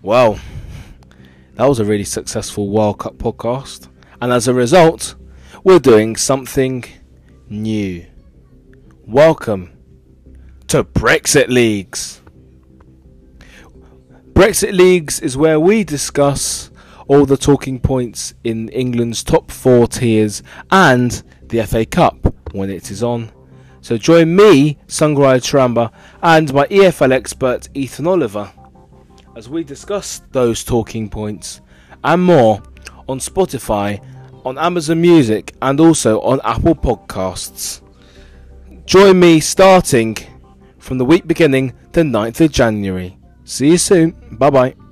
Well, that was a really successful World Cup podcast, and as a result, we're doing something new. Welcome to Brexit Leagues. Brexit Leagues is where we discuss all the talking points in England's top four tiers and the FA Cup when it is on. So join me, Tsungirai Chiramba, and my EFL expert Ethan Oliver as we discuss those talking points and more on Spotify, on Amazon Music, and also on Apple Podcasts. Join me starting from the week beginning the 9th of January. See you soon. Bye bye.